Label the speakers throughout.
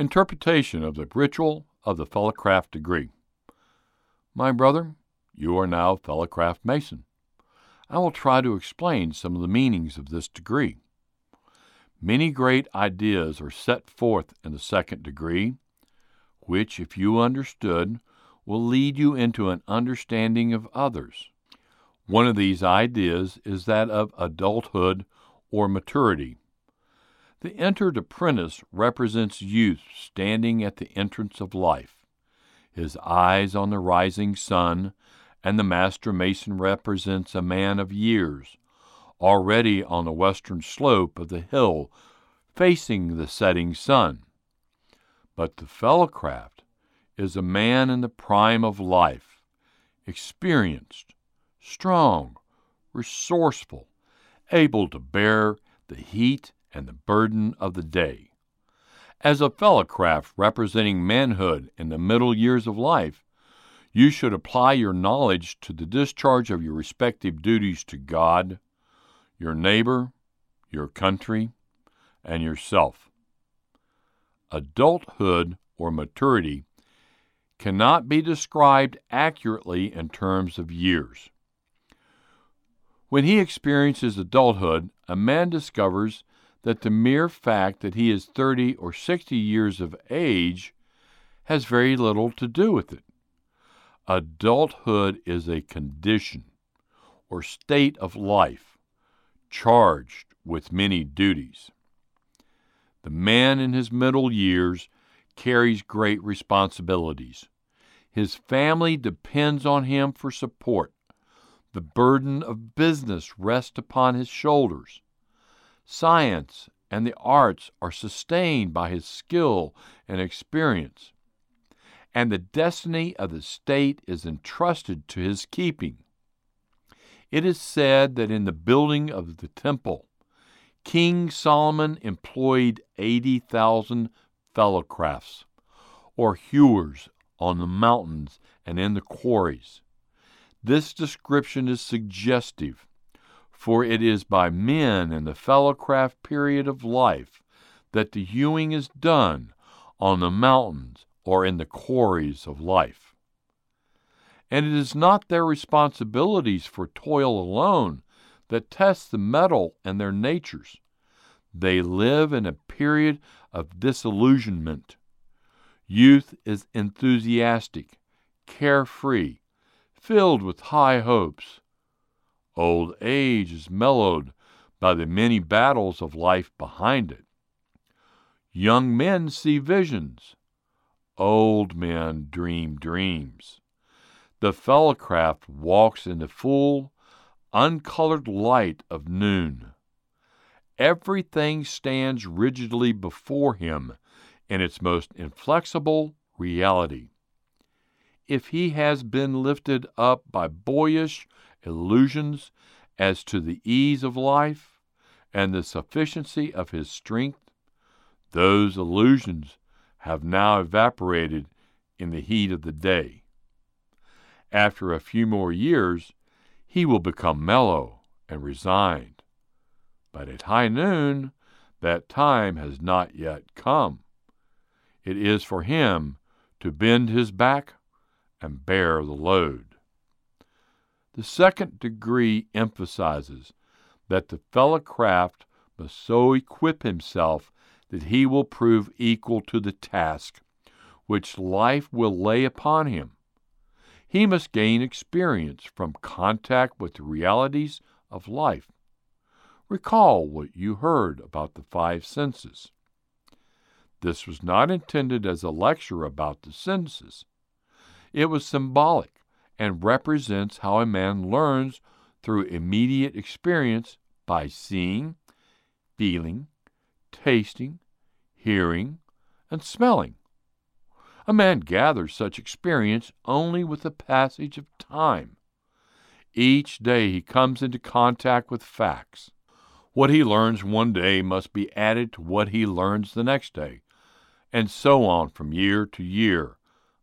Speaker 1: Interpretation of the ritual of the Fellowcraft degree. My brother, you are now Fellowcraft Mason. I will try to explain some of the meanings of this degree. Many great ideas are set forth in the second degree, which, if you understood, will lead you into an understanding of others. One of these ideas is that of adulthood or maturity. The entered apprentice represents youth standing at the entrance of life, his eyes on the rising sun, and the master mason represents a man of years, already on the western slope of the hill facing the setting sun. But the fellowcraft is a man in the prime of life, experienced, strong, resourceful, able to bear the heat and the burden of the day. As a fellow craft representing manhood in the middle years of life, you should apply your knowledge to the discharge of your respective duties to God, your neighbor, your country, and yourself. Adulthood or maturity cannot be described accurately in terms of years. When he experiences adulthood, a man discovers that the mere fact that he is 30 or 60 years of age has very little to do with it. Adulthood is a condition or state of life charged with many duties. The man in his middle years carries great responsibilities. His family depends on him for support. The burden of business rests upon his shoulders. Science and the arts are sustained by his skill and experience. And the destiny of the state is entrusted to his keeping. It is said that in the building of the temple, King Solomon employed 80,000 fellowcrafts, or hewers, on the mountains and in the quarries. This description is suggestive, for it is by men in the fellowcraft period of life that the hewing is done on the mountains or in the quarries of life. And it is not their responsibilities for toil alone that test the mettle and their natures. They live in a period of disillusionment. Youth is enthusiastic, carefree, filled with high hopes. Old age is mellowed by the many battles of life behind it. Young men see visions. Old men dream dreams. The fellowcraft walks in the full, uncolored light of noon. Everything stands rigidly before him in its most inflexible reality. If he has been lifted up by boyish illusions as to the ease of life and the sufficiency of his strength, those illusions have now evaporated in the heat of the day. After a few more years, he will become mellow and resigned. But at high noon, that time has not yet come. It is for him to bend his back and bear the load. The second degree emphasizes that the fellow craft must so equip himself that he will prove equal to the task which life will lay upon him he must gain experience from contact with the realities of life. Recall what you heard about the five senses. This was not intended as a lecture about the senses. It was symbolic and represents how a man learns through immediate experience by seeing, feeling, tasting, hearing, and smelling. A man gathers such experience only with the passage of time. Each day he comes into contact with facts. What he learns one day must be added to what he learns the next day, and so on from year to year,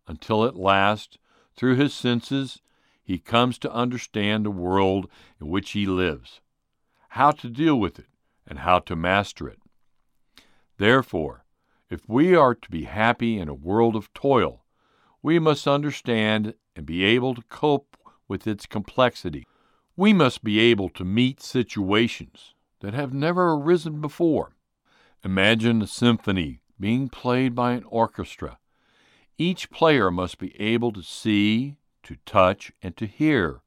Speaker 1: until at last, through his senses, he comes to understand the world in which he lives, how to deal with it, and how to master it. Therefore, If we are to be happy in a world of toil, we must understand and be able to cope with its complexity. We must be able to meet situations that have never arisen before. Imagine a symphony being played by an orchestra. Each player must be able to see, to touch, and to hear,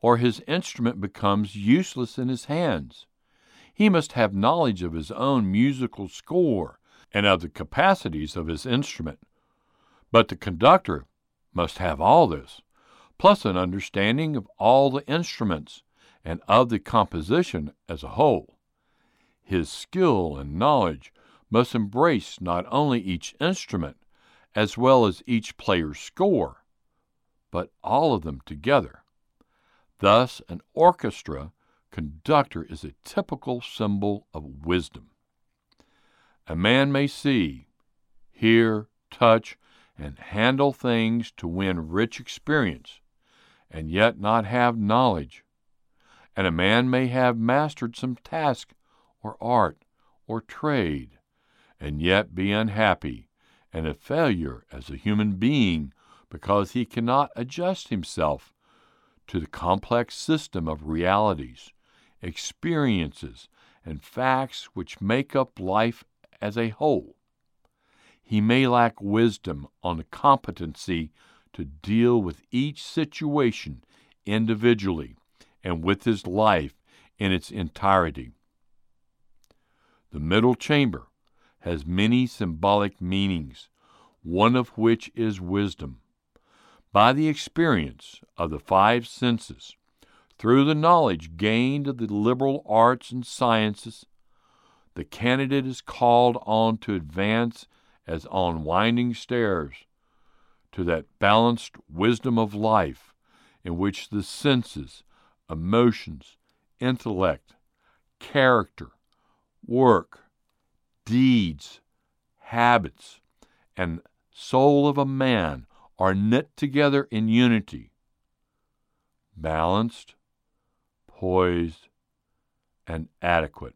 Speaker 1: or his instrument becomes useless in his hands. He must have knowledge of his own musical score and of the capacities of his instrument. But the conductor must have all this, plus an understanding of all the instruments and of the composition as a whole. His skill and knowledge must embrace not only each instrument as well as each player's score, but all of them together. Thus, an orchestra conductor is a typical symbol of wisdom. A man may see, hear, touch, and handle things to win rich experience, and yet not have knowledge. And a man may have mastered some task or art or trade, and yet be unhappy and a failure as a human being because he cannot adjust himself to the complex system of realities, experiences, and facts which make up life as a whole. He may lack wisdom on the competency to deal with each situation individually and with his life in its entirety. The middle chamber has many symbolic meanings, one of which is wisdom. By the experience of the five senses, through the knowledge gained of the liberal arts and sciences, the candidate is called on to advance as on winding stairs to that balanced wisdom of life in which the senses, emotions, intellect, character, work, deeds, habits, and soul of a man are knit together in unity, balanced, poised, and adequate.